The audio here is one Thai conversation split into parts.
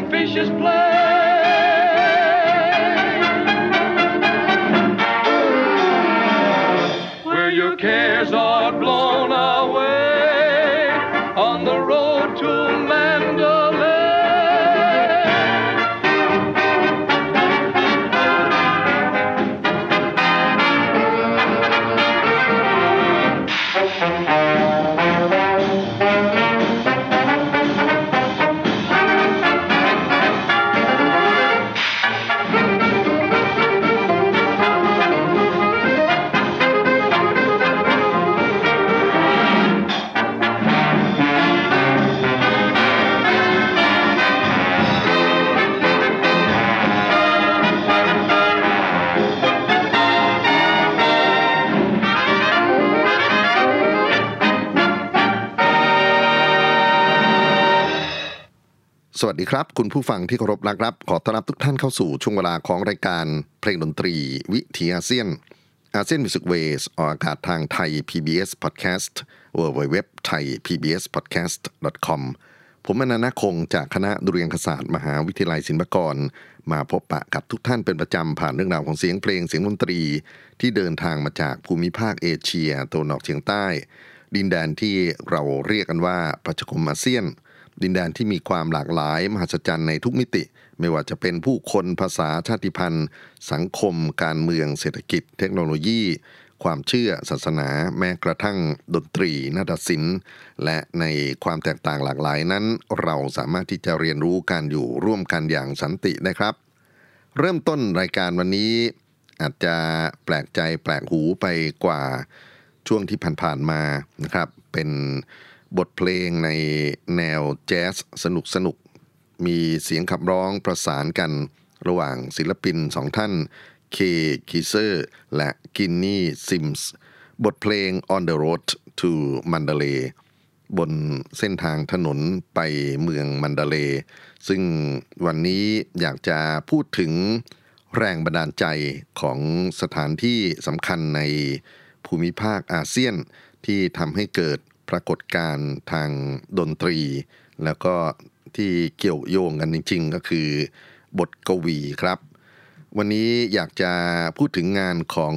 flying fishes play. Where your cares are สวัสดีครับ คุณผู้ฟังที่เคารพรักครับ ขอต้อนรับทุกท่านเข้าสู่ช่วงเวลาของรายการเพลงดนตรีวิถีอาเซียนอาเซียนมิวสิกเวสออกอากาศทางไทย PBS Podcast w w w t h a i PBS Podcast com ผมอนันต์คงจากคณะดุเรียางคศาสตร์มหาวิทยาลัยศิลปากร มาพบปะกับทุกท่านเป็นประจำผ่านเรื่องราวของเสียงเพลงเสียงดนตรี ที่เดินทางมาจากภูมิภาคเอเชียตะวันออกเฉียงใต้ ดินแดนที่เราเรียกกันว่าประชาคมอาเซียน ดินแดนที่มีความหลากหลายมหัศจรรย์ในทุกมิติ ไม่ว่าจะเป็นผู้คนภาษาชาติพันธุ์ สังคม การเมืองเศรษฐกิจ เทคโนโลยี ความเชื่อศาสนา แม้กระทั่งดนตรีนาฏศิลป์และในความแตกต่างหลากหลายนั้น เราสามารถที่จะเรียนรู้การอยู่ร่วมกันอย่างสันตินะครับ เริ่มต้นรายการวันนี้อาจจะแปลกใจแปลกหูไปกว่าช่วงที่ผ่านๆมานะครับ เป็น บทเพลงในแนวแจ๊สสนุกสนุก มีเสียงขับร้องประสานกันระหว่างศิลปินสองท่าน Kay Kyser และ Ginny Simms บทเพลง On the Road to Mandalay บนเส้นทางถนนไปเมืองมันดาเล ซึ่งวันนี้อยากจะพูดถึงแรงบันดาลใจของสถานที่สำคัญในภูมิภาคอาเซียนที่ทำให้เกิด ปรากฏการณ์ทางดนตรี แล้วก็ที่เกี่ยวโยงกันจริง ๆ ก็คือบทกวีครับ วันนี้อยากจะพูดถึงงานของ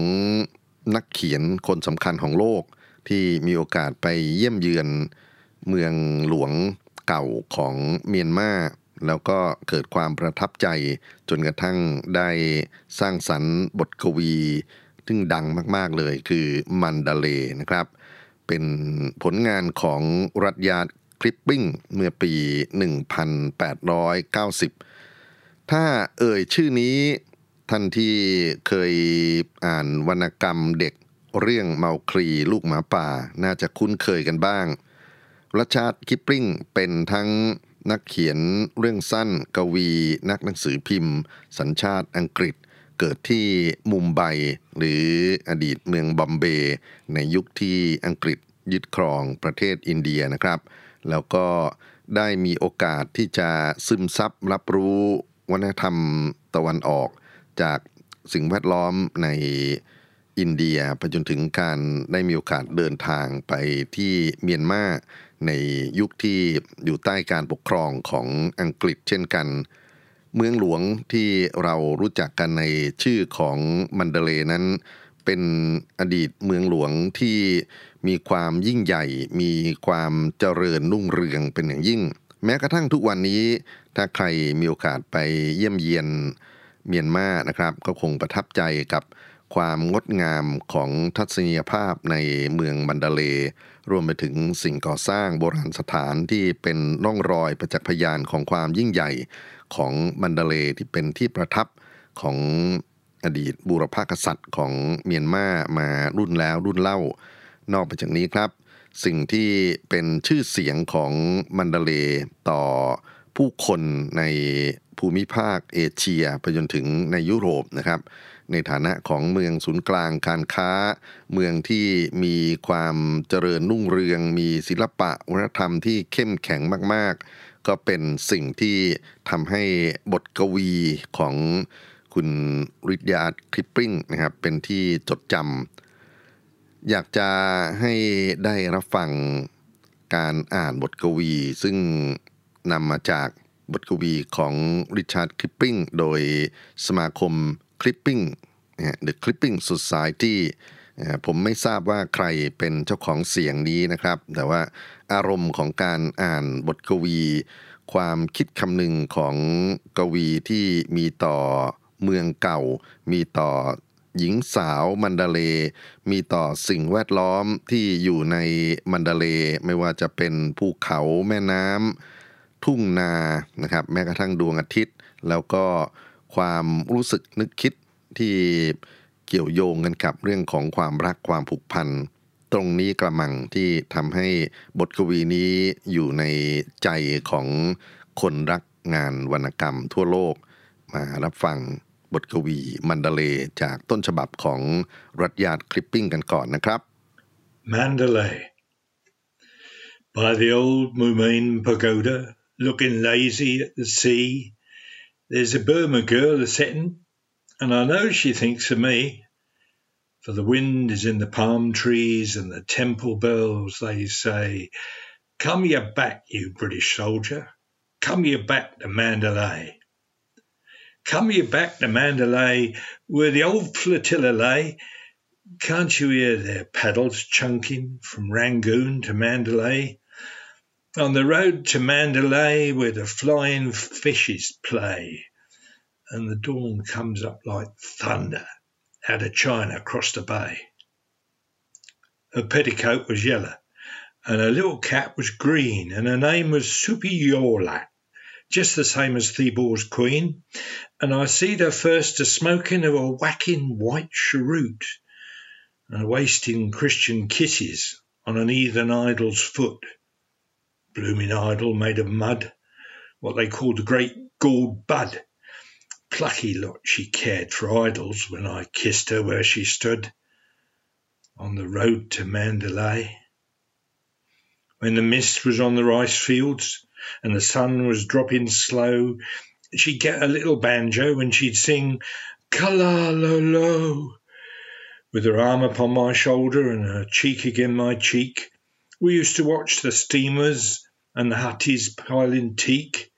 นักเขียนคนสำคัญของโลก ที่มีโอกาสไปเยี่ยมเยือนเมืองหลวงเก่าของเมียนมาแล้วก็เกิดความประทับใจจนกระทั่งได้สร้างสรรค์บทกวี ซึ่งดังมาก ๆ เลยคือมันดาเลนะครับ เป็นผลงานของรัตยาคลิปปิ้งเมื่อปี 1890 ถ้าเอ่ยชื่อนี้ท่านที่เคยอ่านวรรณกรรมเด็กเรื่องเมาคลีลูกหมาป่า น่าจะคุ้นเคยกันบ้าง รัชาร์ดคิปริงเป็นทั้งนักเขียนเรื่องสั้นกวี นักหนังสือพิมพ์ สัญชาติอังกฤษ เกิดที่มุมไบหรืออดีตเมืองบอมเบย์ในยุคที่อังกฤษยึดครองประเทศอินเดียนะครับ แล้วก็ได้มีโอกาสที่จะซึมซับรับรู้วัฒนธรรมตะวันออก จากสิ่งแวดล้อมในอินเดียไปจนถึงการได้มีโอกาสเดินทางไปที่เมียนมาในยุคที่อยู่ใต้การปกครองของอังกฤษเช่นกัน เมืองหลวงที่เรารู้จักกันในชื่อของมันเดเลนั้นเป็นอดีตเมืองหลวงที่มีความยิ่งใหญ่ มีความเจริญรุ่งเรืองเป็นอย่างยิ่ง แม้กระทั่งทุกวันนี้ ถ้าใครมีโอกาสไปเยี่ยมเยียนเมียนมานะครับ ก็คงประทับใจกับความงดงามของทัศนียภาพในเมืองมันดาเล รวมไปถึงสิ่งก่อสร้างโบราณสถานที่เป็นร่องรอยประจักษ์พยานของความยิ่งใหญ่ ของมันดเลที่เป็นที่ประทับของอดีตบูรพกษัตริย์ของเมียนมามารุ่นแล้วรุ่นเล่า นอกไปจากนี้ครับ สิ่งที่เป็นชื่อเสียงของมันดเลต่อผู้คนในภูมิภาคเอเชียไปจนถึงในยุโรปนะครับ ในฐานะของเมืองศูนย์กลางการค้า เมืองที่มีความเจริญรุ่งเรือง มีศิลปะวัฒนธรรมที่เข้มแข็งมากๆ ก็เป็นสิ่งที่ทำให้บทกวีของคุณRudyard Kipling นะครับ เป็นที่จดจำอยากจะให้ได้รับฟังการอ่านบทกวี ซึ่งนำมาจากบทกวีของริชาร์ดคลิปปิ้งโดยสมาคมคลิปปิ้ง The Clipping Society ผมไม่ทราบว่าใครเป็นเจ้าของเสียงนี้นะครับ แต่ว่าอารมณ์ของการอ่านบทกวี ความคิดคำนึงของกวีที่มีต่อเมืองเก่า มีต่อหญิงสาวมันดาเล มีต่อสิ่งแวดล้อมที่อยู่ในมันดาเล ไม่ว่าจะเป็นภูเขาแม่น้ำทุ่งนานะครับแม้กระทั่งดวงอาทิตย์ แล้วก็ความรู้สึกนึกคิดที่ เกี่ยวโยงกันกับเรื่องของความรักความผูกพันตรงนี้กระมังที่ทำให้บทกวีนี้อยู่ในใจของคนรักงานวรรณกรรมทั่วโลก มารับฟังบทกวีมันดเลจากต้นฉบับของรัตยาดคลิปปิ้งกันก่อนนะครับ Mandalay By the old Mumain pagoda, looking lazy at the sea, there's a Burma girl a setting, and I know she thinks of me. For the wind is in the palm trees and the temple bells, they say, Come ye back, you British soldier, come ye back to Mandalay. Come ye back to Mandalay, where the old flotilla lay. Can't you hear their paddles chunking from Rangoon to Mandalay? On the road to Mandalay, where the flying fishes play, and the dawn comes up like thunder out of China across the bay. Her petticoat was yellow, and her little cap was green, and her name was Soupy Yorlak, just the same as Thebor's queen. And I seed her first a smoking of a whacking white cheroot, and a wasting Christian kisses on an heathen idol's foot. Blooming idol made of mud, what they called the great gourd bud. Plucky lot she cared for idols when I kissed her where she stood on the road to Mandalay. When the mist was on the rice fields and the sun was dropping slow, she'd get a little banjo and she'd sing Kala lo lo with her arm upon my shoulder and her cheek again my cheek. We used to watch the steamers and the hutties piling teak,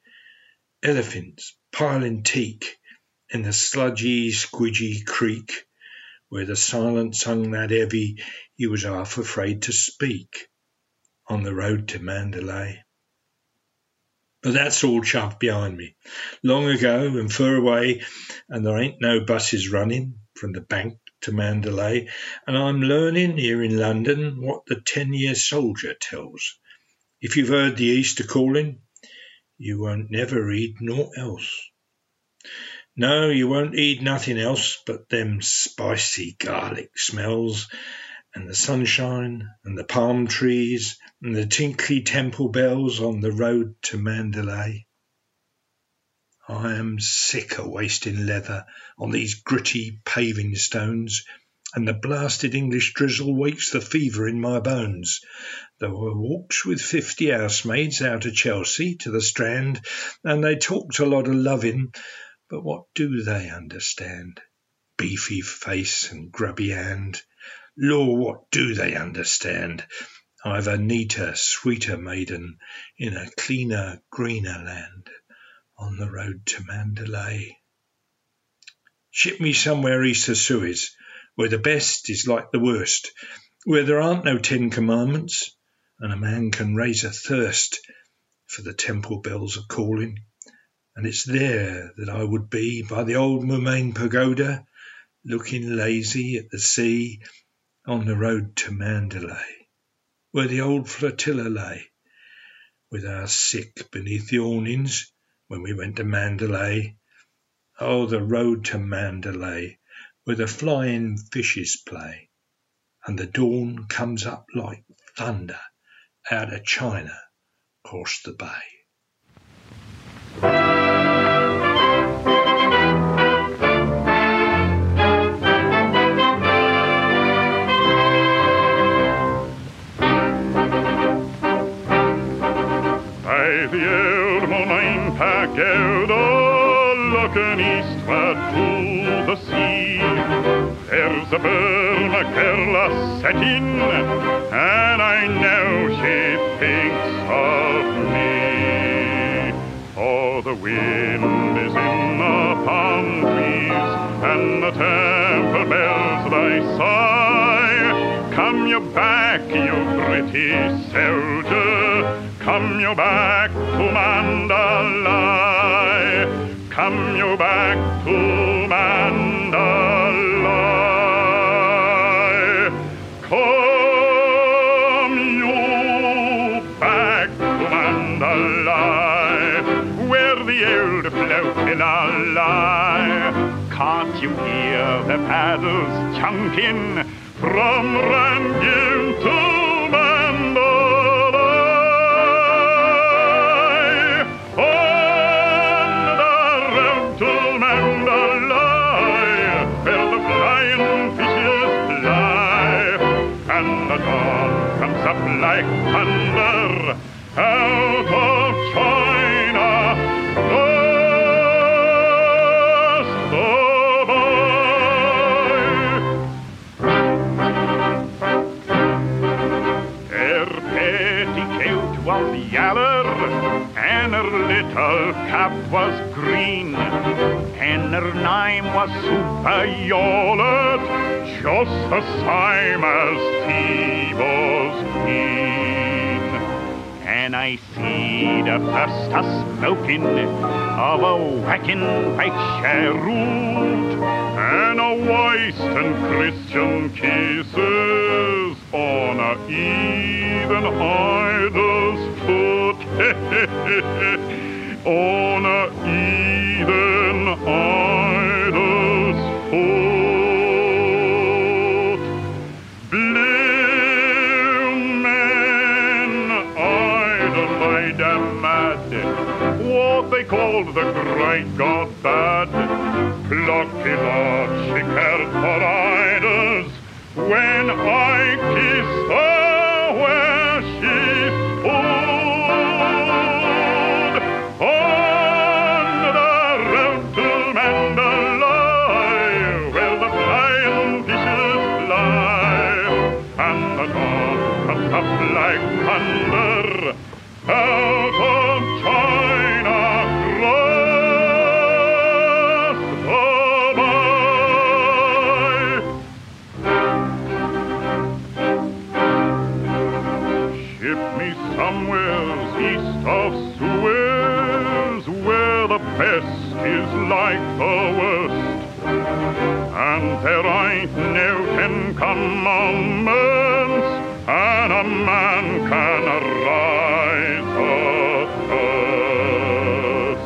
elephants piling teak in the sludgy, squidgy creek, where the silence hung that heavy he was half afraid to speak, on the road to Mandalay. But that's all chuffed behind me, long ago and fur away, and there ain't no buses running from the bank to Mandalay, and I'm learning here in London what the ten-year soldier tells. If you've heard the Easter calling, you won't never read naught else. No, you won't eat nothing else but them spicy garlic smells and the sunshine and the palm trees and the tinkly temple bells on the road to Mandalay. I am sick of wasting leather on these gritty paving stones, and the blasted English drizzle wakes the fever in my bones. Though I walks with fifty housemaids out of Chelsea to the Strand, and they talked a lot of loving, but what do they understand? Beefy face and grubby hand. Lord, what do they understand? I've a neater, sweeter maiden in a cleaner, greener land on the road to Mandalay. Ship me somewhere east of Suez, where the best is like the worst, where there aren't no Ten Commandments, and a man can raise a thirst for the temple bells are calling. And it's there that I would be by the old Moulmein pagoda, looking lazy at the sea on the road to Mandalay, where the old flotilla lay, with our sick beneath the awnings when we went to Mandalay. Oh, the road to Mandalay, where the flying fishes play, and the dawn comes up like thunder out of China across the bay. There's a Burma girl a setting, and I know she thinks of me. Oh, the wind is in the palm trees, and the temple bells they sigh. Come you back, you British soldier. Come you back from Rangoon to yaller, and her little cap was green, and her name was Super Superyolet, just the same as T-was queen. And I see the first a smoking of a whacking by cheroot, and a Western Christian kisses on a heathen idol's foot. on a heathen idol's foot. Blue men idolized and mad, what they called the great god bad. Plucky lord she cared for when I kissed commandments, and a man can rise first.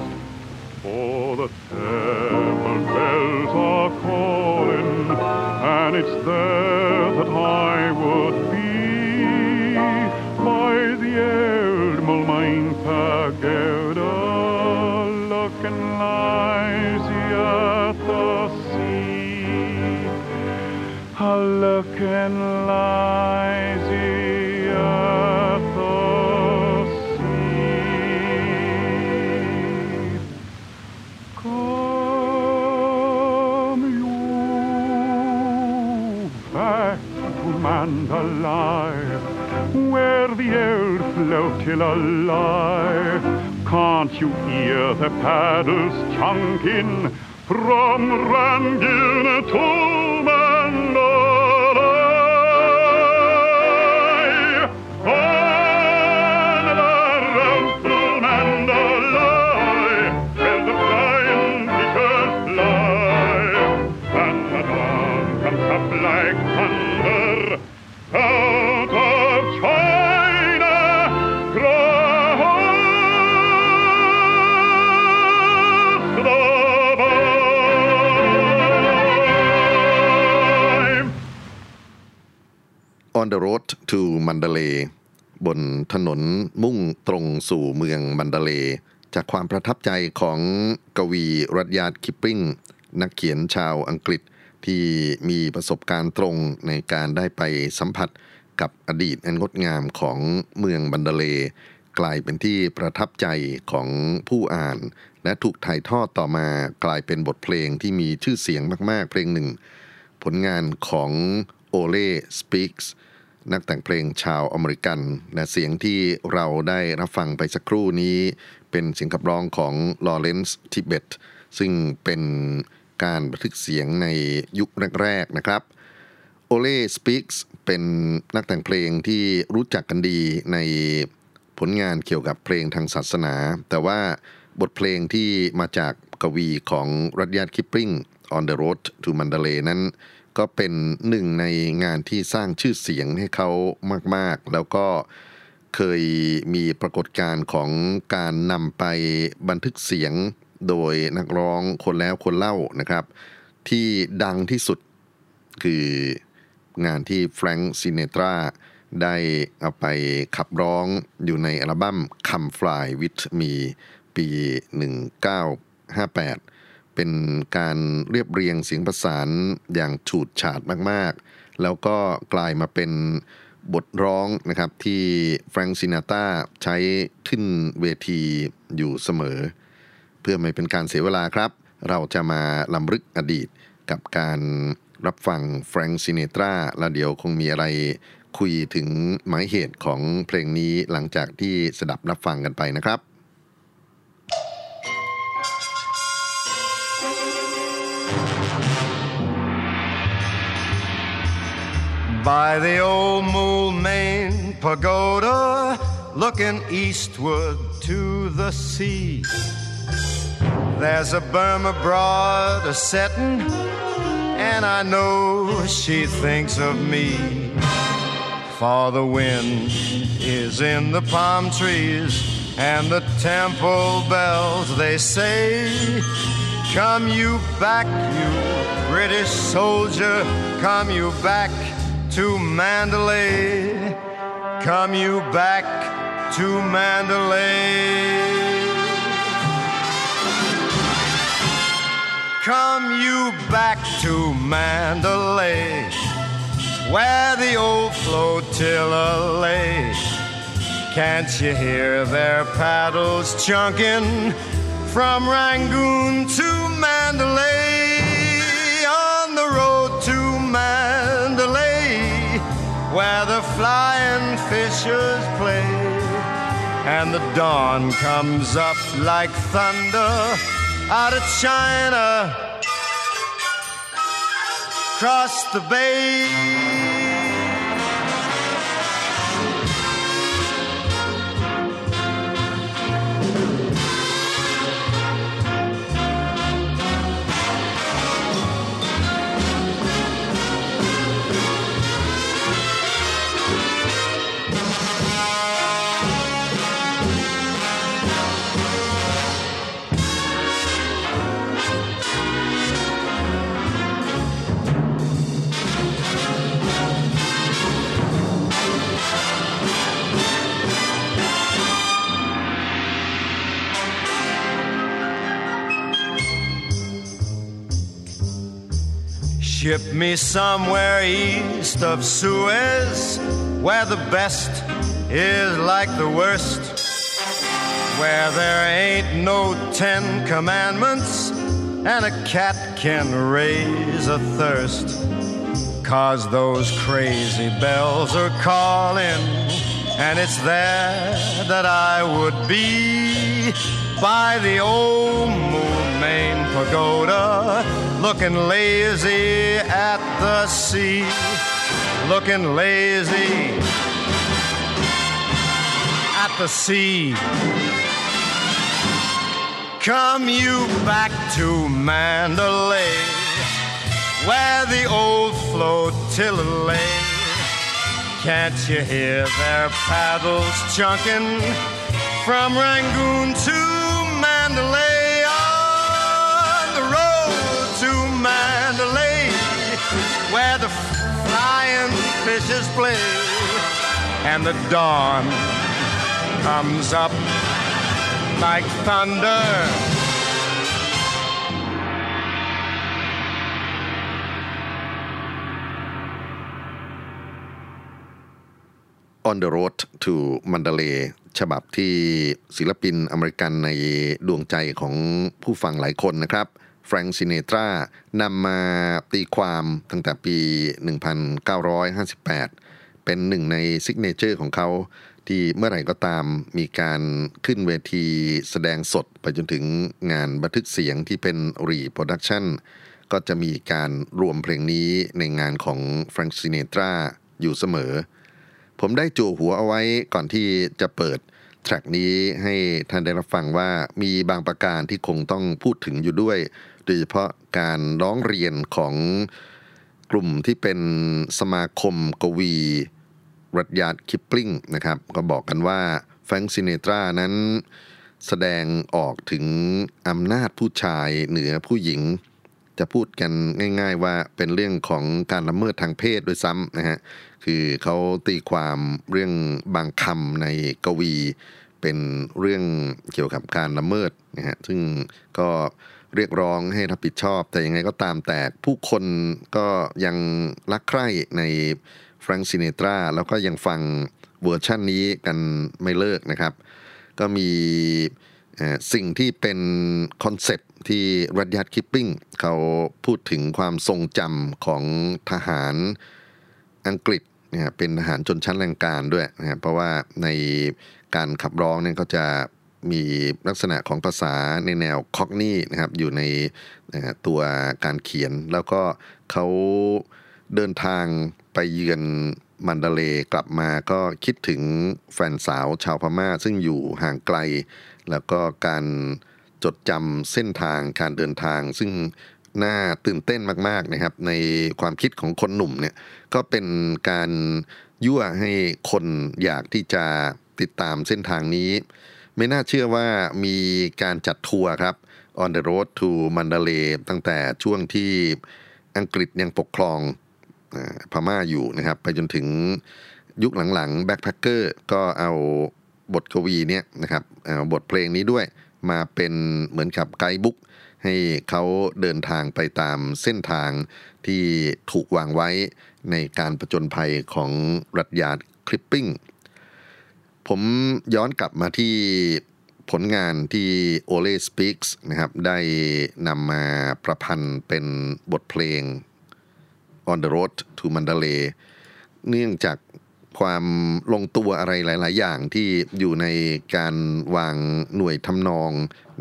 For the temple bells are calling, and it's there old flotilla Can't you hear the paddles chunking from Rangin to the Road to Mandalay บนถนนมุ่งตรงสู่เมืองมันเดเล จากความประทับใจของกวีรัตยาดคิปปิ้ง นักเขียนชาวอังกฤษที่มีประสบการณ์ตรงในการได้ไปสัมผัสกับอดีตอันงดงามของเมืองบันเดเล กลายเป็นที่ประทับใจของผู้อ่าน และถูกถ่ายทอดต่อมากลายเป็นบทเพลงที่มีชื่อเสียงมาก ๆ เพลงหนึ่ง ผลงานของ Oley Speaks นักแต่งเพลงชาวอเมริกันและเสียงที่เราได้รับฟังไปสักครู่นี้ เป็นเสียงขับร้องของ Lawrence Tibbett ซึ่งเป็นการบันทึกเสียงในยุคแรกๆนะครับ Oley Speaks เป็นนักแต่งเพลงที่รู้จักกันดีในผลงานเกี่ยวกับเพลงทางศาสนา แต่ว่าบทเพลงที่มาจากกวีของ Rudyard Kipling On the Road to Mandalay นั้น ก็เป็นหนึ่งในงานที่สร้างชื่อเสียงให้เขามาก ๆ แล้วก็เคยมีปรากฏการณ์ของการนำไปบันทึกเสียงโดยนักร้องคนแล้วคนเล่านะครับ ที่ดังที่สุดคืองานที่ Frank Sinatra ได้เอาไปขับร้องอยู่ในอัลบั้ม Come Fly With Me ปี 1958 เป็นการเรียบเรียงเสียงประสานอย่างฉูดฉาดมากๆ แล้วก็กลายมาเป็นบทร้องนะครับที่แฟรงซินาตาใช้ขึ้นเวทีอยู่เสมอ เพื่อไม่เป็นการเสียเวลาครับ เราจะมาลำลึกอดีตกับการรับฟังแฟรงซินเนตราแล้วเดี๋ยวคงมีอะไรคุยถึงหมายเหตุของเพลงนี้หลังจากที่สดับรับฟังกันไปนะครับ By the old Moulmein Pagoda, looking eastward to the sea. There's a Burma broad a setting, and I know she thinks of me. For the wind is in the palm trees, and the temple bells they say, Come you back, you British soldier, come you back to Mandalay. Come you back to Mandalay. Come you back to Mandalay, where the old flotilla lay. Can't you hear their paddles chunking from Rangoon to Mandalay? Where the flying fishers play, and the dawn comes up like thunder out of China, across the bay. Ship me somewhere east of Suez, where the best is like the worst, where there ain't no Ten Commandments, and a cat can raise a thirst. Cause those crazy bells are calling, and it's there that I would be by the old Moon Main Pagoda, looking lazy at the sea, looking lazy at the sea. Come you back to Mandalay, where the old flotilla lay. Can't you hear their paddles chunking from Rangoon to Mandalay fishes play and the dawn comes up like thunder. On the Road to Mandalay ฉบับที่ศิลปินอเมริกันในดวงใจของผู้ฟังหลายคนนะครับ แฟรงซินเนตรานำมาตีความตั้งแต่ปี 1958 เป็นหนึ่งใน signature ของเขาที่เมื่อไหร่ก็ตามมีการขึ้นเวทีแสดงสดไปจนถึงงานบันทึกเสียงที่เป็น reproduction ก็จะมีการรวมเพลงนี้ในงานของแฟรงก์ ซินาตราอยู่เสมอ ผมได้จั่วหัวเอาไว้ก่อนที่จะเปิด track นี้ให้ท่านได้รับฟังว่ามีบางประการที่คงต้องพูดถึงอยู่ด้วย ดยเฉพาะการร้องเรียนของกลุ่มที่เป็นสมาคมกวีรัดยาดคิปปลิงนะครับ ก็บอกกันว่าแฟรงซินเนตรานั้นแสดงออกถึงอำนาจผู้ชายเหนือผู้หญิง จะพูดกันง่าย ๆ ว่าเป็นเรื่องของการละเมิดทางเพศด้วยซ้ำนะฮะคือเขาตีความเรื่องบางคำในกวี เป็นเรื่องเกี่ยวกับการละเมิดนะฮะซึ่งก็เรียกร้องให้รับผิดชอบ แต่ยังไงก็ตามแต่ผู้คนก็ยังรักใคร่ในแฟรงก์ ซินาตราแล้วก็ยังฟังเวอร์ชั่นนี้กันไม่เลิกนะครับ ก็มีสิ่งที่เป็น concept ที่รัดยาร์ดคิปลิงเขาพูดถึงความทรงจำของทหารอังกฤษเนะฮะเป็นทหารชนชั้นแรงการด้วยนะฮะเพราะว่าในการขับร้องเนี่ยก็จะ มีลักษณะของภาษาในแนวคอกนี่นะครับอยู่ในนะตัวการเขียน แล้วก็เขาเดินทางไปเยือนมันดาเลกลับมาก็คิดถึงแฟนสาวชาวพม่าซึ่งอยู่ห่างไกล แล้วก็การจดจำเส้นทางการเดินทาง ซึ่งน่าตื่นเต้นมาก ๆนะครับ ในความคิดของคนหนุ่มเนี่ยก็เป็นการยั่วให้คนอยากที่จะติดตามเส้นทางนี้ ไม่น่าเชื่อว่ามีการจัดทัวร์ครับ On the Road to Mandalay ตั้งแต่ช่วงที่อังกฤษยังปกครองอพม่าอยู่นะครับ ไปจนถึงยุคหลังๆ Backpacker ก็เอาบทกวีเนี่ยนะครับบทเพลงนี้ด้วยมาเป็นเหมือนกับไกด์บุ๊กให้เขาเดินทางไปตามเส้นทางที่ถูกวางไว้ในการประจนภัยของรัฐยาร์คลิปปิ้ง ผมย้อนกลับมาที่ผลงานที่ Ole Speaks นะครับได้นำมาประพันธ์เป็นบทเพลง On the Road to Mandalay เนื่องจาก ความลงตัวอะไรหลาย ๆ อย่างที่อยู่ในการวางหน่วยทำนอง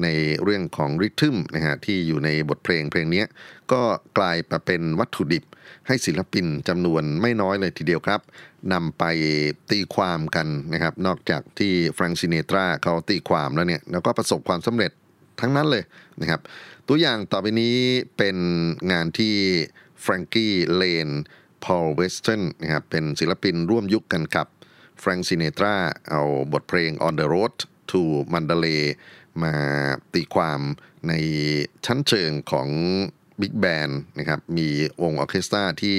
ในเรื่องของริทึมนะฮะที่อยู่ในบทเพลงเพลงนี้ก็กลายมาเป็นวัตถุดิบให้ศิลปินจำนวนไม่น้อยเลยทีเดียวครับนำไปตีความกันนะครับ นอกจากที่แฟรงซินเนตราเขาตีความแล้วเนี่ยแล้วก็ประสบความสำเร็จทั้งนั้นเลยนะครับ ตัวอย่างต่อไปนี้เป็นงานที่แฟรงกี้เลน พอลเวสตันนะครับเป็นศิลปินร่วมยุคกันกับแฟรงก์ ซินาตราเอาบทเพลง On the Road to Mandalay มาตีความในชั้นเชิงของ big band นะครับมีวงออเคสตราที่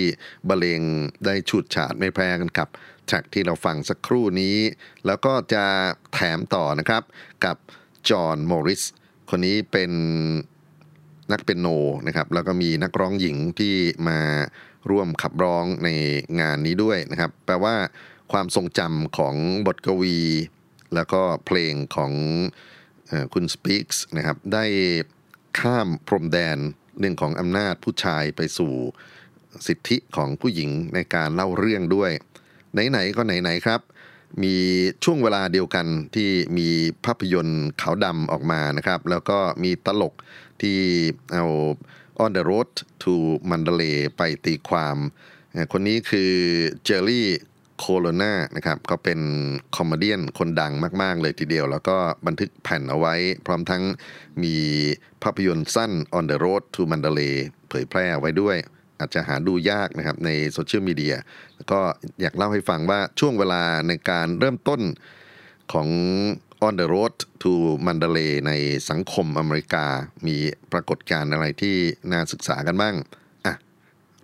บรรเลงได้ฉูดฉาดไม่แพ้กันกับ track ที่เราฟังสักครู่นี้ แล้วก็จะแถมต่อนะครับกับจอห์นมอริสคนนี้เป็นนักเปียโนนะครับแล้วก็มีนักร้องหญิงที่มา ร่วมขับร้องในงานนี้ด้วยนะครับ แปลว่าความทรงจำของบทกวี แล้วก็เพลงของคุณสปีกส์นะครับ ได้ข้ามพรมแดนเรื่องของอำนาจผู้ชายไปสู่สิทธิของผู้หญิงในการเล่าเรื่องด้วย ไหน ๆ ก็ไหน ๆ ครับ มีช่วงเวลาเดียวกันที่มีภาพยนตร์ขาวดำออกมานะครับ แล้วก็มีตลกที่เอา On the Road to Mandalay ไปตีความ คนนี้คือเจอรี่โคโลนานะครับก็เป็น comedian คนดังมาก ๆ เลยทีเดียว แล้วก็บันทึกแผ่นเอาไว้ พร้อมทั้งมีภาพยนตร์สั้น On the Road to Mandalay เผยแพร่ไว้ด้วย อาจจะหาดูยากนะครับในโซเชียลมีเดียแล้วก็อยากเล่าให้ฟังว่าช่วงเวลาในการเริ่มต้นของ On the Road to Mandalay ในสังคมอเมริกา มีปรากฏการณ์อะไรที่น่าศึกษากันบ้าง อะ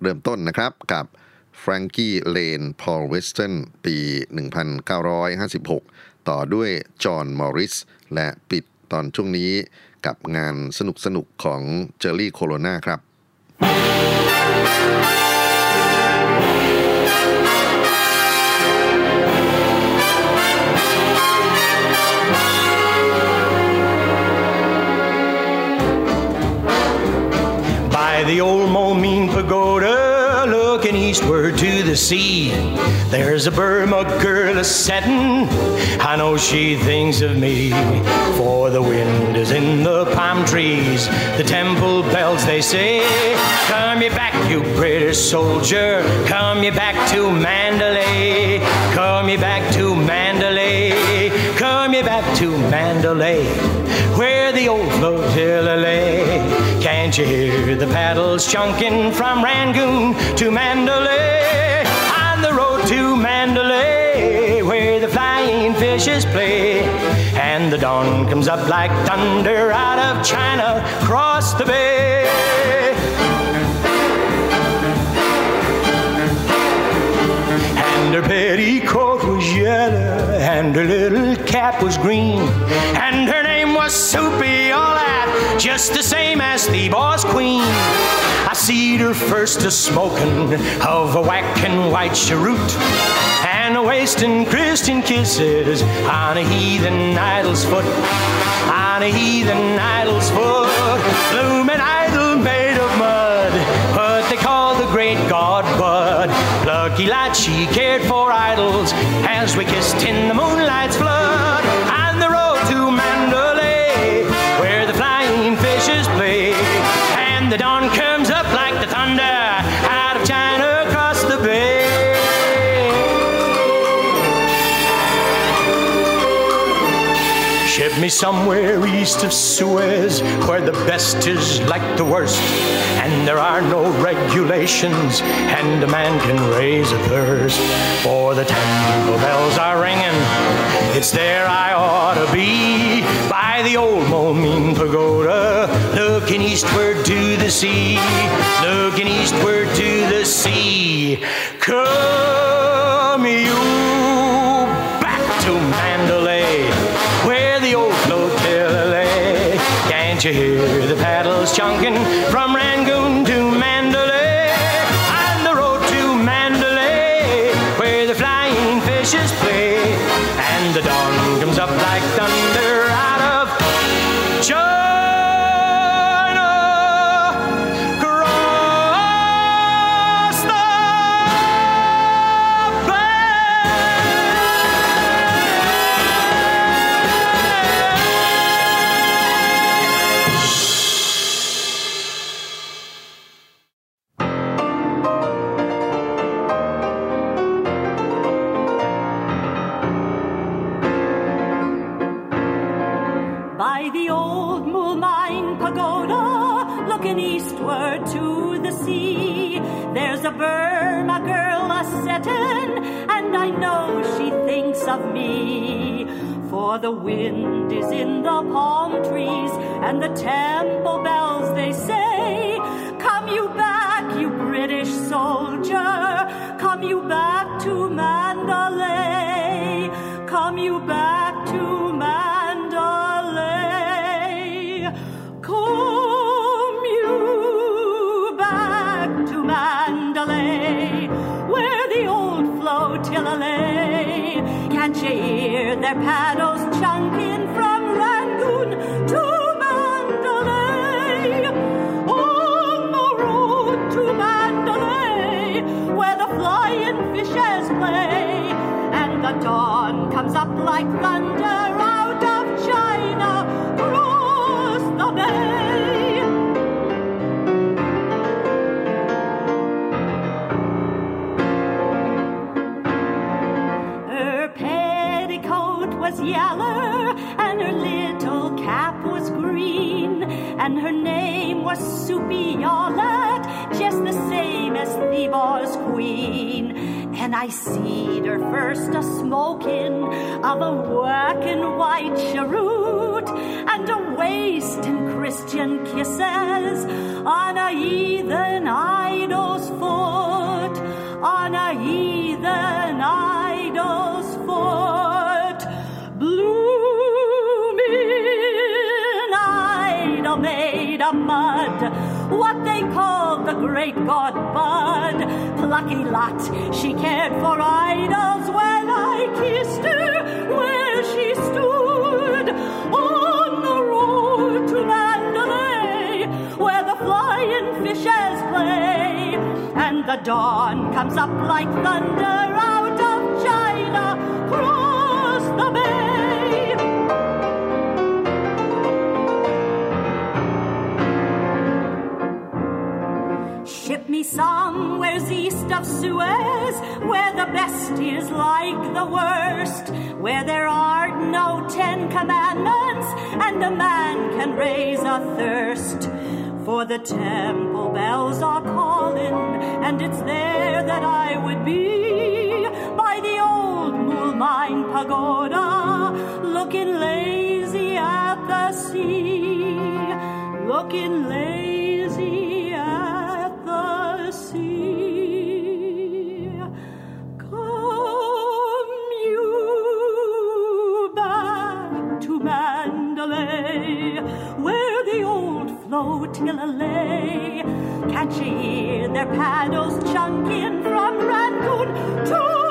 เริ่มต้นนะครับกับ Frankie Lane Paul Weston ปี 1956 ต่อด้วยจอห์นมอริส และปิดตอนช่วงนี้กับงานสนุกๆของเจอรี่โคโรนาครับ the old Moline Pagoda, looking eastward to the sea, there's a Burma girl a settin'. I know she thinks of me, for the wind is in the palm trees, the temple bells they say, Come ye back, you British soldier, come ye back to Mandalay, come ye back to Mandalay, come ye back to Mandalay, where the old flotilla lay. You hear the paddles chunking from Rangoon to Mandalay? On the road to Mandalay, where the flying fishes play. And the dawn comes up like thunder out of China, across the bay. And her petticoat was yellow, and her little cap was green, and was Soupy, all that, just the same as the boss queen. I seed her first a smoking of a whacking white cheroot, and a wasting Christian kisses on a heathen idol's foot, on a heathen idol's foot, blooming idol made of mud, what they call the great god Bud. Lucky lad, she cared for idols as we kissed in the moonlight's flood. Me somewhere east of Suez, where the best is like the worst, and there are no regulations, and a man can raise a thirst. For the temple bells are ringing, it's there I ought to be, by the old Moline Pagoda, looking eastward to the sea, looking eastward to the sea. Come you hear the paddles chunking from Rangoon know she thinks of me. For the wind is in the palm trees, and the temple bells they say, Come you back, you British soldier, come you back to Mandalay, their paddles chunking from Rangoon to Mandalay? On the road to Mandalay, where the flying fishes play, and the dawn comes up like thunder was Soupy just the same as Thebar's queen. And I seed her first a smoking of a working white cheroot and a wasting Christian kisses on a heathen idol's great god bud. Plucky lot, she cared for idols when I kissed her where she stood on the road to Mandalay, where the flying fishes play, and the dawn comes up like thunder out of China, me somewheres east of Suez, where the best is like the worst, where there are no Ten Commandments, and a man can raise a thirst. For the temple bells are calling, and it's there that I would be, by the old Moulmein pagoda, looking lazy at the sea, looking lazy old flotilla lay. Can't you hear their paddles chunking from Rangoon to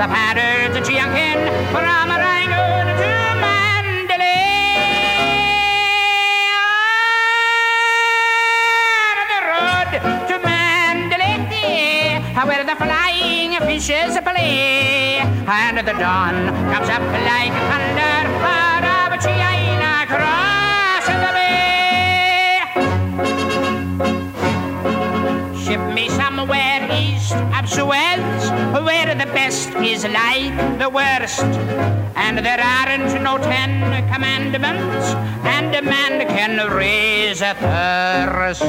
the paddles chanting from Rangoon to Mandalay? On the road to Mandalay, where the flying fishes play, and the dawn comes up like thunder the best is like the worst, and there aren't no ten commandments, and a man can raise a thirst.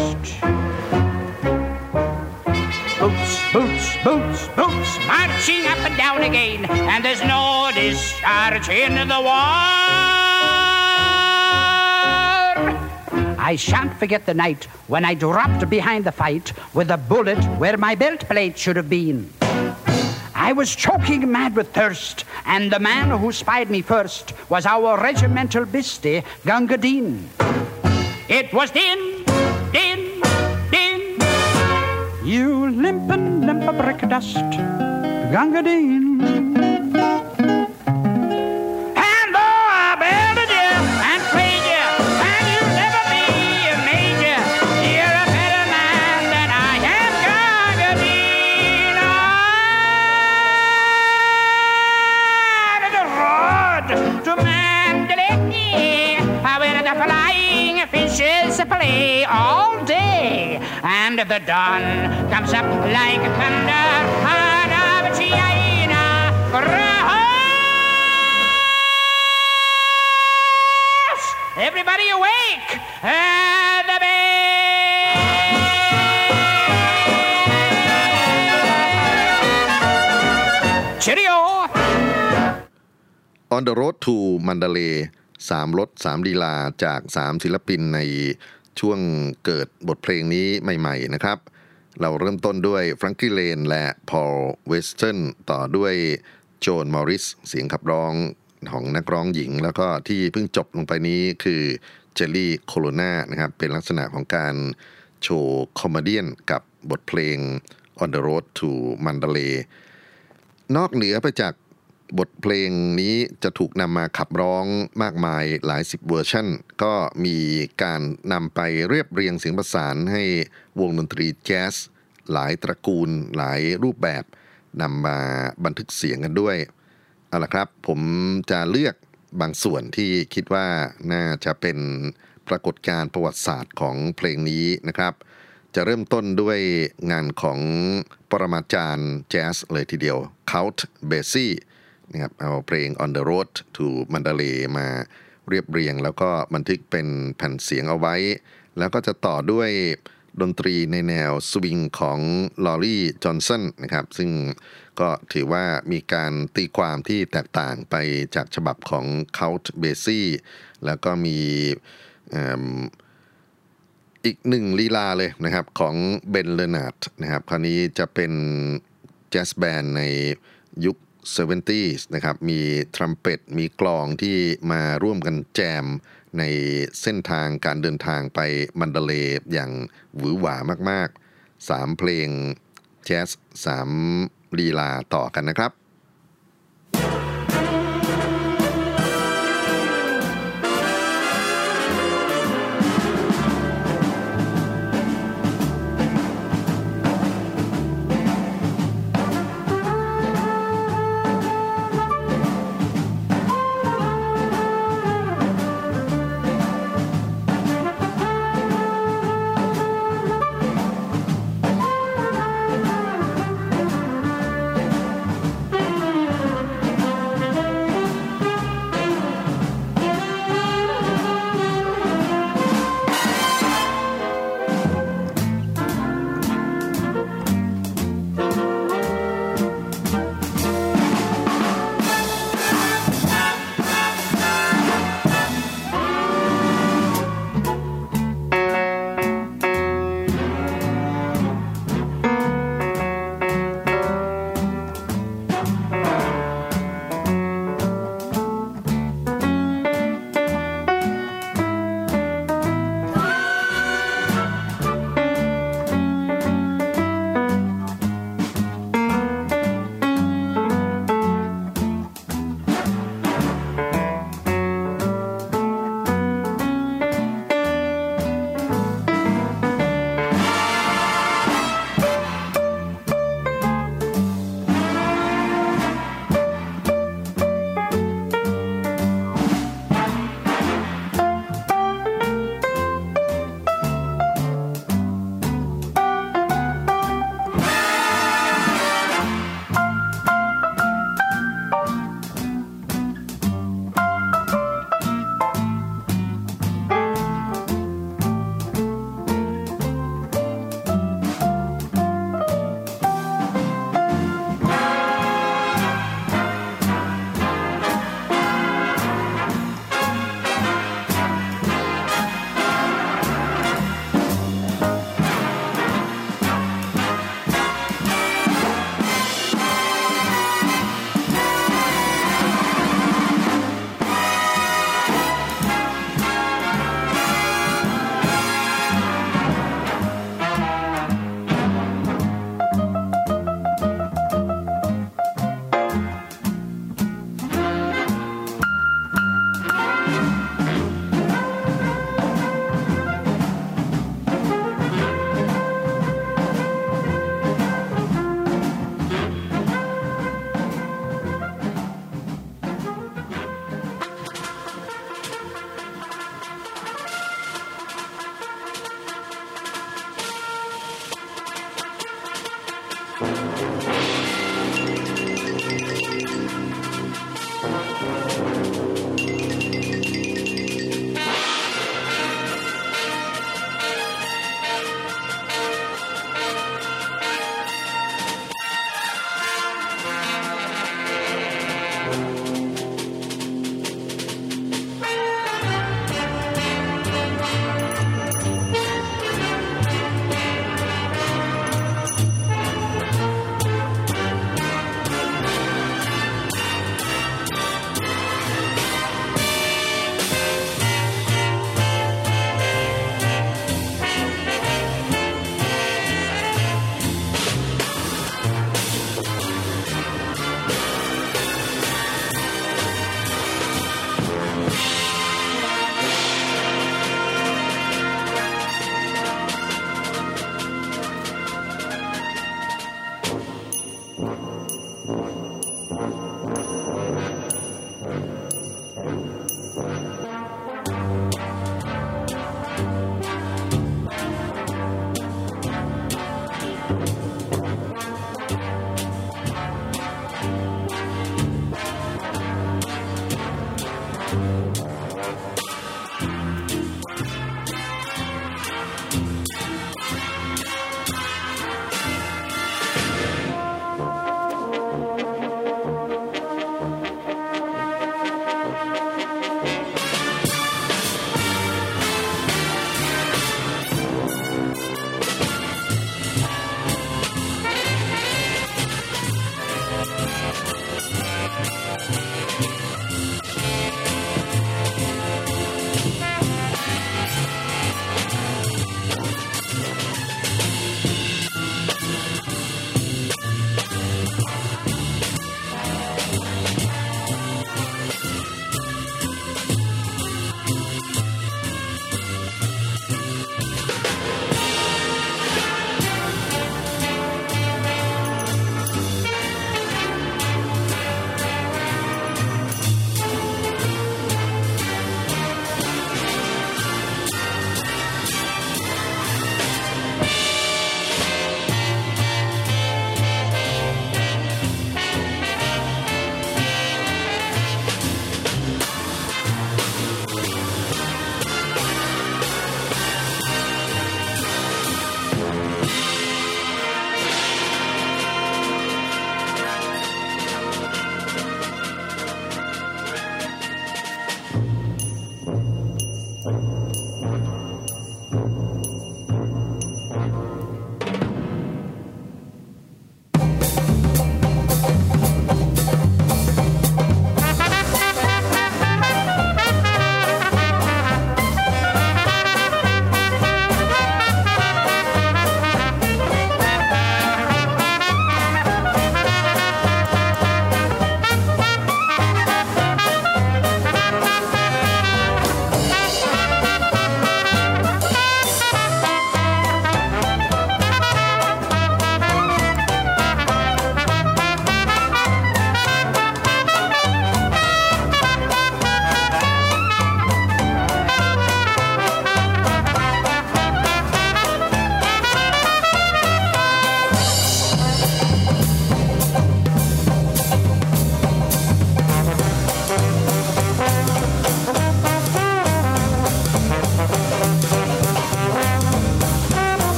Boots, boots, boots, boots, marching up and down again, and there's no discharge in the war. I shan't forget the night when I dropped behind the fight with a bullet where my belt plate should have been. I was choking mad with thirst, and the man who spied me first was our regimental bisty, Gunga Din. It was Din, Din, Din. You limpin' limp a brick dust, Gunga Din. And the dawn comes up like thunder out of China. Everybody awake! And the bell! Cheerio! On the Road to Mandalay สามรถสามลีลาจากสามศิลปินใน ช่วงเกิดบทเพลงนี้ใหม่ๆนะครับ เราเริ่มต้นด้วยแฟรงกี้เลนและพอลเวสตันต่อด้วยโจนมอริส เสียงขับร้องของนักร้องหญิง แล้วก็ที่เพิ่งจบลงไปนี้คือเจอรี่โคโลนานะครับ เป็นลักษณะของการโชว์ comedian กับบทเพลง On the Road to Mandalay นอกเหนือไปจาก บทเพลงนี้จะถูกนำมาขับร้องมากมายหลายสิบเวอร์ชันก็มีการนำไปเรียบเรียงเสียงประสานให้วงดนตรีแจ๊สหลายตระกูลหลายรูปแบบนำมาบันทึกเสียงกันด้วย เอาละครับ ผมจะเลือกบางส่วนที่คิดว่าน่าจะเป็นปรากฏการณ์ประวัติศาสตร์ของเพลงนี้นะครับ จะเริ่มต้นด้วยงานของปรมาจารย์แจ๊สเลยทีเดียว Count Basie นะครับเอาเพลง On the Road to Mandalay มาเรียบเรียง แล้วก็บันทึกเป็นแผ่นเสียงเอาไว้ แล้วก็จะต่อด้วยดนตรีในแนวสวิงของลอรี่จอห์นสันนะครับ ซึ่งก็ถือว่ามีการตีความที่แตกต่างไปจากฉบับของ Count Basie แล้วก็มีอีกหนึ่งลีลาเลยนะครับของเบนเลนาร์ดนะครับ คราวนี้จะเป็น jazz band ในยุค 70s นะครับ มีทรัมเป็ต มีกลองที่มาร่วมกันแจมในเส้นทางการเดินทางไปมันดาเลย์อย่างหวือหวามากๆสามเพลงแจ๊สสามลีลาต่อกันนะครับ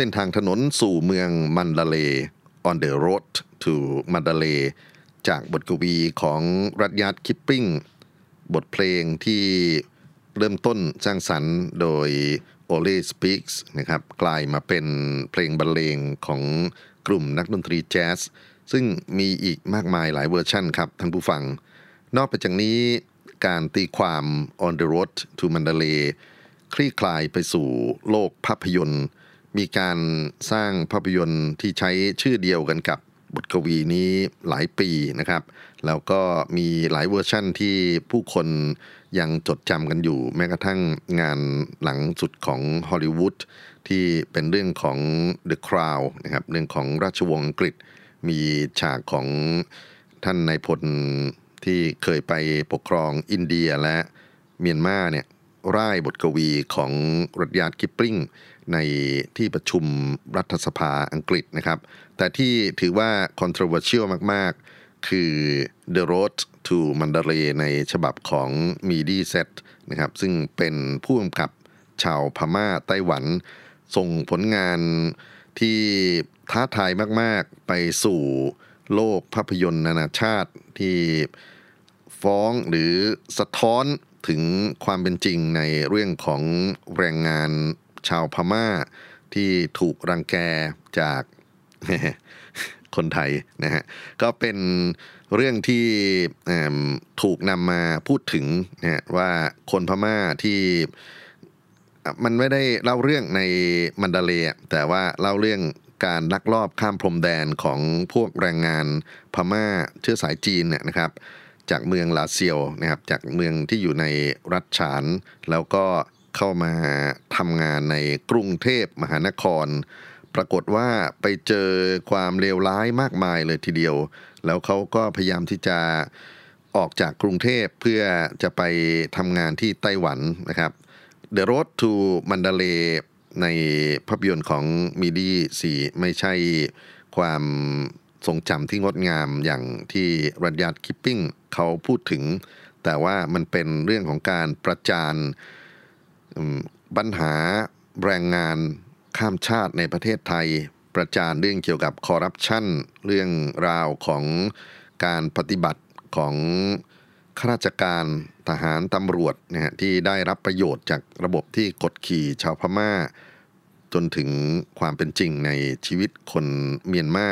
เส้นทางถนนสู่เมืองมันดาเลย์ on the road to Mandalay จากบทกวีของรัดยาร์ด คิปลิง บทเพลงที่เริ่มต้นสร้างสรรค์โดย Oley Speaks นะครับกลายมาเป็นเพลงบรรเลงของกลุ่มนักดนตรีแจ๊สซึ่งมีอีกมากมายหลายเวอร์ชันครับท่านผู้ฟัง นอกไปจากนี้การตีความ On the Road to Mandalay คลี่คลายไปสู่โลกภาพยนตร์ มีการสร้างภาพยนตร์ที่ใช้ชื่อเดียวกันกับบทกวีนี้หลายปีนะครับ แล้วก็มีหลายเวอร์ชั่นที่ผู้คนยังจดจำกันอยู่ แม้กระทั่งงานหลังสุดของฮอลลีวูดที่เป็นเรื่องของ The Crown นะครับเรื่องของราชวงศ์อังกฤษ มีฉากของท่านนายพลที่เคยไปปกครองอินเดียและเมียนมาเนี่ยร่ายบทกวีของรัตยาร์ดกิปปริง ในที่ประชุมรัฐสภาอังกฤษนะครับ แต่ที่ถือว่า controversial มาก ๆ คือ The Road to Mandalay ในฉบับของ m e d i Set นะครับ ซึ่งเป็นผู้กำกับชาวพม่าไต้หวัน ส่งผลงานที่ท้าทายมาก ๆ ไปสู่โลกภาพยนตร์นานาชาติที่ฟ้องหรือสะท้อนถึงความเป็นจริงในเรื่องของแรงงาน ชาวพม่าที่ถูกรังแกจากคนไทยนะฮะก็เป็นเรื่องที่ถูกนำมาพูดถึงนะว่าคนพม่าที่มันไม่ได้เล่าเรื่องในมันดาเลแต่ว่าเล่าเรื่องการลักลอบข้ามพรมแดนของพวกแรงงานพม่าเชื้อสายจีนเนี่ยนะครับ จากเมืองลาเซียวนะครับจากเมืองที่อยู่ในรัฐฉาน แล้วก็ เข้ามาทำงานในกรุงเทพมหานคร ปรากฏว่าไปเจอความเลวร้ายมากมายเลยทีเดียว แล้วเขาก็พยายามที่จะออกจากกรุงเทพเพื่อจะไปทำงานที่ไต้หวันนะครับ The Road to Mandalay ในภาพยนตร์ของมีดีสีไม่ใช่ความทรงจำที่งดงามอย่างที่รัญญาตคิปปิ้งเขาพูดถึง แต่ว่ามันเป็นเรื่องของการประจาน ปัญหาแรงงานข้ามชาติในประเทศไทย ประจานเรื่องเกี่ยวกับคอร์รัปชันเรื่องราวของการปฏิบัติของข้าราชการทหารตำรวจนะฮะที่ได้รับประโยชน์จากระบบที่กดขี่ชาวพม่า จนถึงความเป็นจริงในชีวิตคนเมียนมา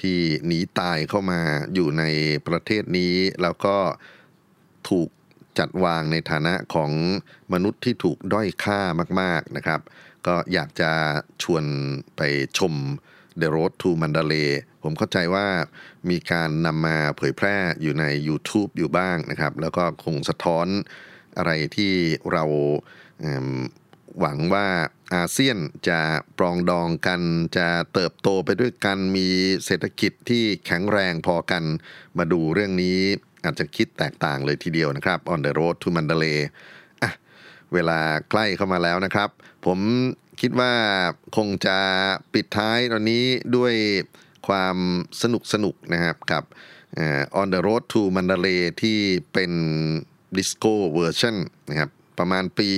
ที่หนีตายเข้ามาอยู่ในประเทศนี้ แล้วก็ถูก จัดวางในฐานะของมนุษย์ที่ถูกด้อยค่ามาก ๆนะครับ ก็อยากจะชวนไปชม The Road to Mandalay ผมเข้าใจว่ามีการนำมาเผยแพร่อยู่ใน YouTube อยู่บ้างนะครับ แล้วก็คงสะท้อนอะไรที่เราหวังว่าอาเซียนจะปรองดองกันจะเติบโตไปด้วยกัน มีเศรษฐกิจที่แข็งแรงพอกัน มาดูเรื่องนี้ อาจจะคิดแตกต่างเลยทีเดียวนะครับ On the road to Mandalay อะเวลาใกล้เข้ามาแล้วนะครับ ผมคิดว่าคงจะปิดท้ายตอนนี้ด้วยความสนุกสนุกนะครับกับ On the road to Mandalay ที่เป็นดิสโก้เวอร์ชันนะครับประมาณปี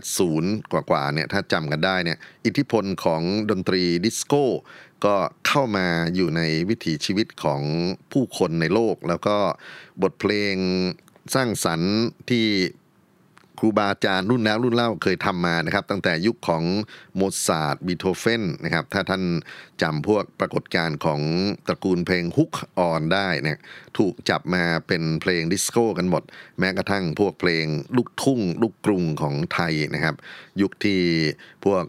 80 กว่าๆเนี่ยถ้าจำกันได้เนี่ยอิทธิพลของดนตรีดิสโก้ ก็เข้ามาอยู่ในวิถีชีวิตของผู้คนในโลก แล้วก็บทเพลงสร้างสรรค์ที่ ครูบาอาจารย์รุ่นแล้วรุ่นเล่าเคยทำมานะครับ ตั้งแต่ยุคของโมซาร์ทบีโธเฟนนะครับ ถ้าท่านจำพวกปรากฏการณ์ของตระกูลเพลง Hooked On ได้เนี่ยถูกจับมาเป็นเพลงดิสโก้กันหมด แม้กระทั่งพวกเพลงลูกทุ่ง ลูกกรุงของไทยนะครับ ยุคที่พวก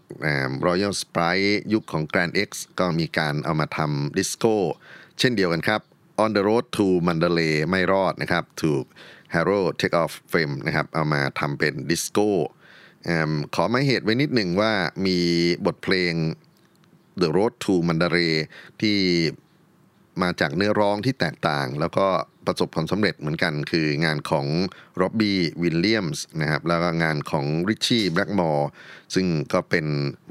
รอยัลสไปรท์สยุคของ Grand Ex' ก็มีการเอามาทำดิสโก้เช่นเดียวกันครับ On the Road to Mandalay ไม่รอดนะครับ ถูก Hero Take Off Fame นะครับเอามาทำเป็นดิสโก้ขอหมายเหตุไว้นิดหนึ่งว่ามีบทเพลง The Road to Mandalay ที่มาจากเนื้อร้องที่แตกต่าง แล้วก็ประสบผลสำเร็จเหมือนกัน คืองานของร็อบบี้วิลเลียมส์นะครับแล้วก็งานของริชชี่แบล็กมอร์ซึ่งก็เป็น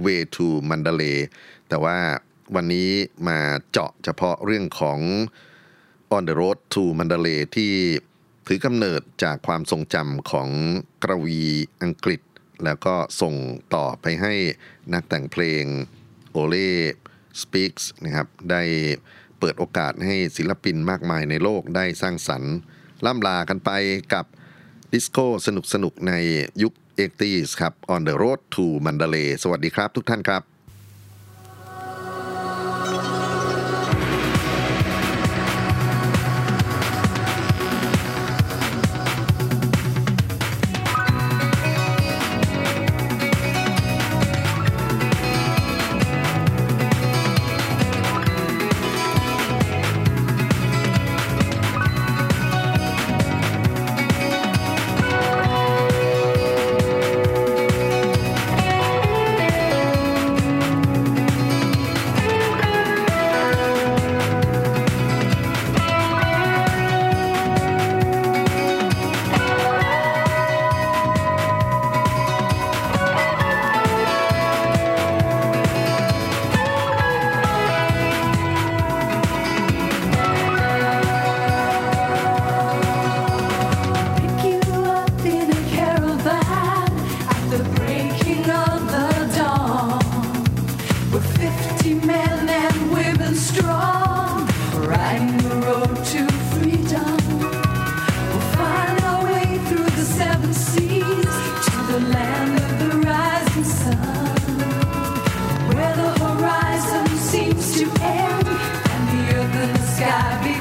Way to Mandalay แต่ว่าวันนี้มาเจาะเฉพาะเรื่องของ On the Road to Mandalay ที่ ถือกำเนิดจากความทรงจำของกระวีอังกฤษ แล้วก็ส่งต่อไปให้นักแต่งเพลงโอเล่ Speaks นะครับได้เปิดโอกาสให้ศิลปินมากมายในโลกได้สร้างสรรค์ล่ำลากันไปกับดิสโก้สนุกๆในยุค 80s ครับ On the Road to Mandalay สวัสดีครับทุกท่านครับ seems to end and the earth and the sky